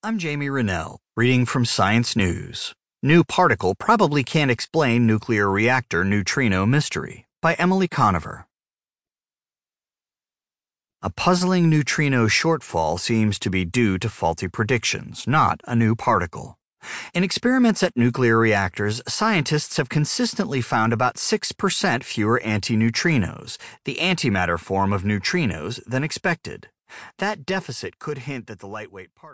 I'm Jamie Renell, reading from Science News. New particle probably can't explain nuclear reactor neutrino mystery by Emily Conover. A puzzling neutrino shortfall seems to be due to faulty predictions, not a new particle. In experiments at nuclear reactors, scientists have consistently found about 6% fewer antineutrinos, the antimatter form of neutrinos, than expected. That deficit could hint that the lightweight particle